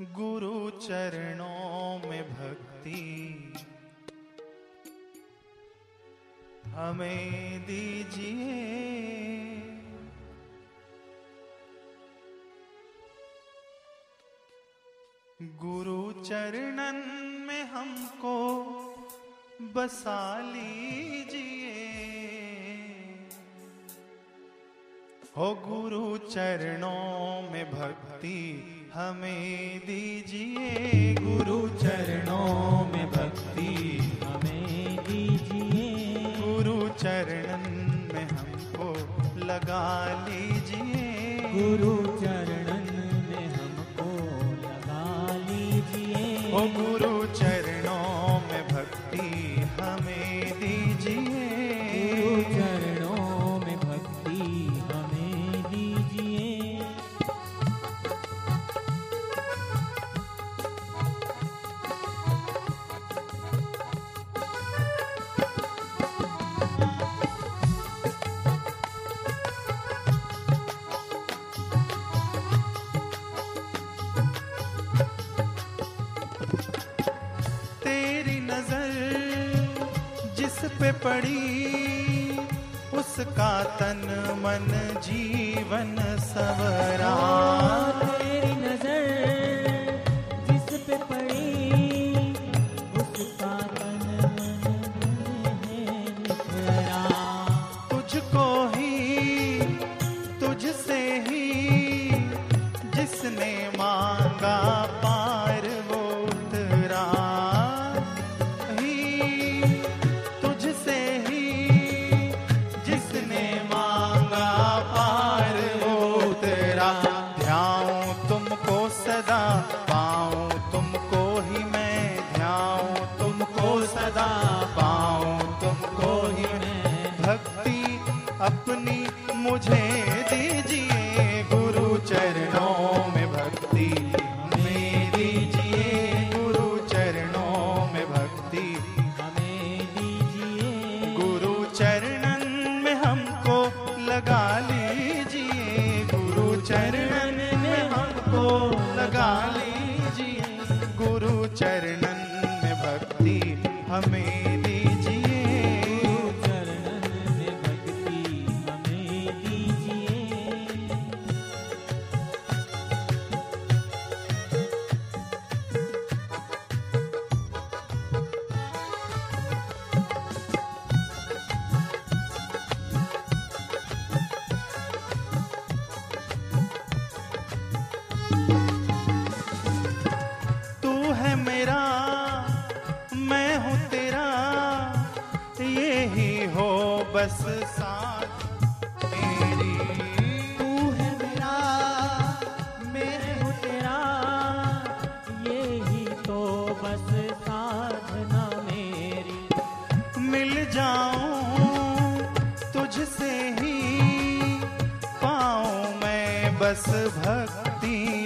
गुरु चरणों में भक्ति। हमें दीजिए। गुरु चरणन में हमको बसा लीजिए। हो गुरु चरणों में भक्ति। हमें दीजिए गुरु चरणों में भक्ति। हमें दीजिए गुरु चरणन में हमको लगा लीजिए। गुरु चरणन में हमको लगा लीजिए। ओ गुरु पे पड़ी उसका तन मन जीवन सवरा। हाँ, तेरी नज़र बस साथ मेरी। तू है मेरा मेरे हूँ तेरा ये तो बस साधना मेरी। मिल जाऊँ तुझसे ही, पाऊँ मैं बस भक्ति।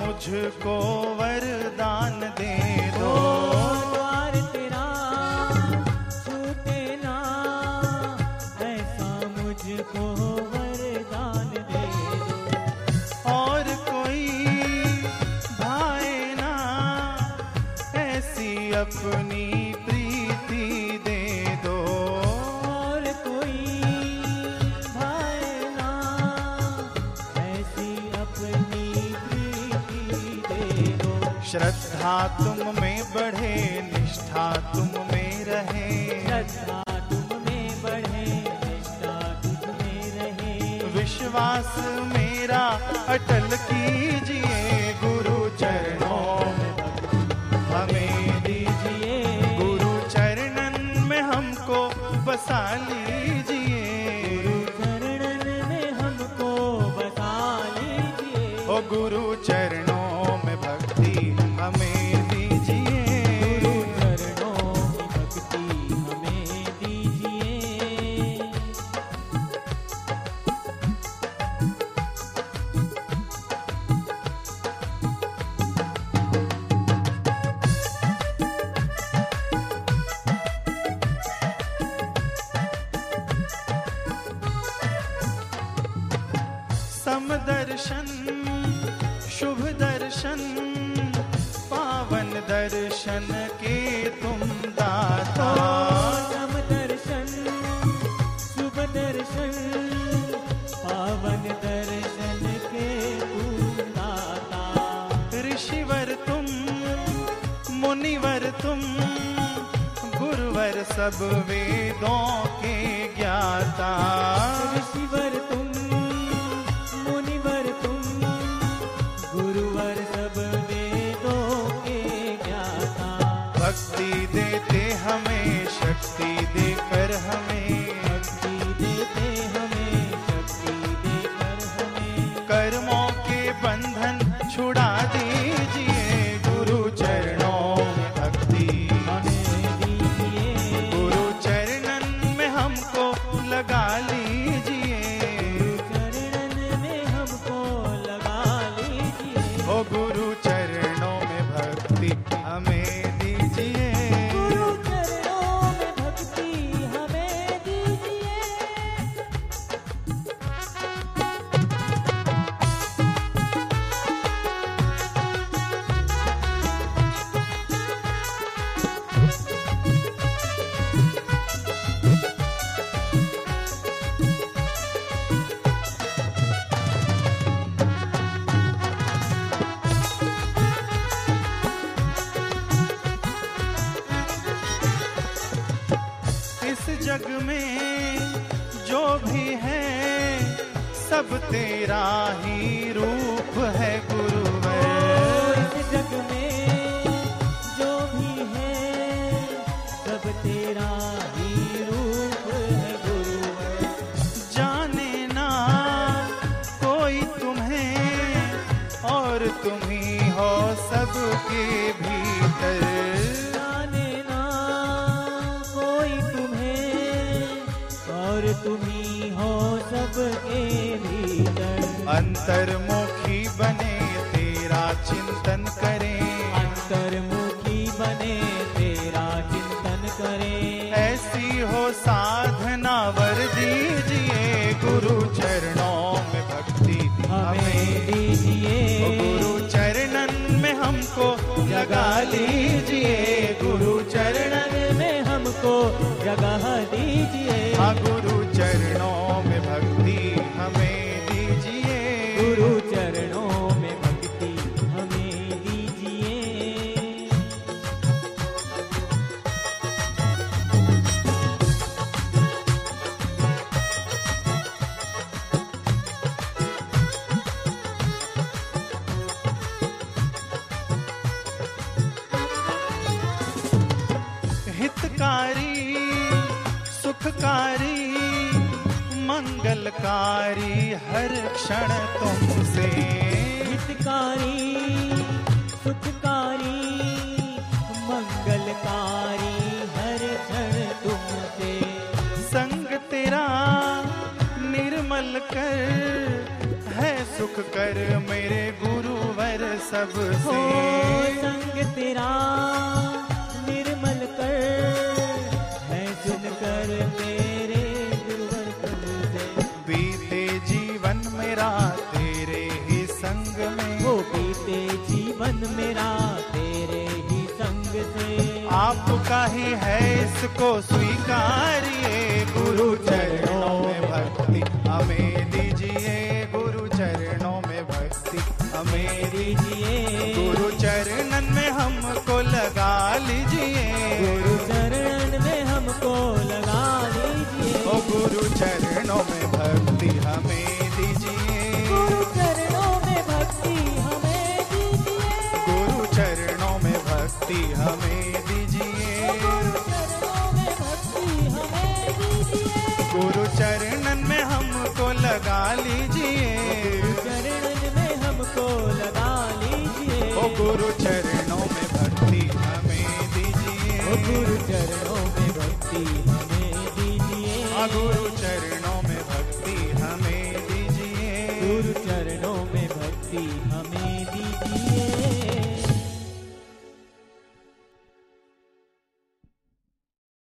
मुझको वरदान दें। श्रद्धा तुम में बढ़े निष्ठा तुम में रहे। श्रद्धा तुम में बढ़े निष्ठा तुम में रहे। विश्वास मेरा अटल कीजिए समदर्शन शुभ दर्शन पावन दर्शन के तुम दाता। राम दर्शन शुभ दर्शन पावन दर्शन के तुम दाता। ऋषिवर तुम मुनिवर तुम गुरुवर सब वेदों के ज्ञाता। ऋषिवर देते हमें सब तेरा ही रूप है गुरुवर इस जग में जो भी है सब तेरा ही रूप है गुरुवर जाने ना कोई तुम्हें और तुम ही हो सबके भीतर। अंतर्मुखी बने तेरा चिंतन करें। अंतर्मुखी बने तेरा चिंतन करें। ऐसी हो साधना वर दीजिए गुरु चरणों में भक्ति हमें। दीजिए। गुरु चरणन में हमको लगा लीजिए गुरु चरणन में हमको जगह दीजिए। हाँ गुरु हितकारी सुखकारी मंगलकारी हर क्षण तुमसे। हितकारी सुखकारी मंगलकारी हर क्षण तुमसे। संग तेरा निर्मल कर है सुख कर मेरे गुरुवर हो सबसे संग तेरा कर है सुनकर मेरे गुरुवर प्रभु से बीते जीवन मेरा तेरे ही संग में। वो बीते जीवन मेरा तेरे ही संग से। आपका ही है इसको स्वीकारिए गुरु चरणों में भक्ति। हमें दीजिए गुरु चरणों में भक्ति। हमें दीजिए गुरु हमको लगा लीजिए। गुरु चरण में हमको लगा लीजिए। ओ गुरु चरणों में भक्ति हमें दीजिए। गुरु चरणों में भक्ति हमें दीजिए। गुरु चरणों में भक्ति हमें दीजिए। गुरु चरणों में भक्ति हमें दीजिए। गुरु चरणन में हमको लगा लीजिए। चरण में हमको लगा लीजिए। ओ गुरु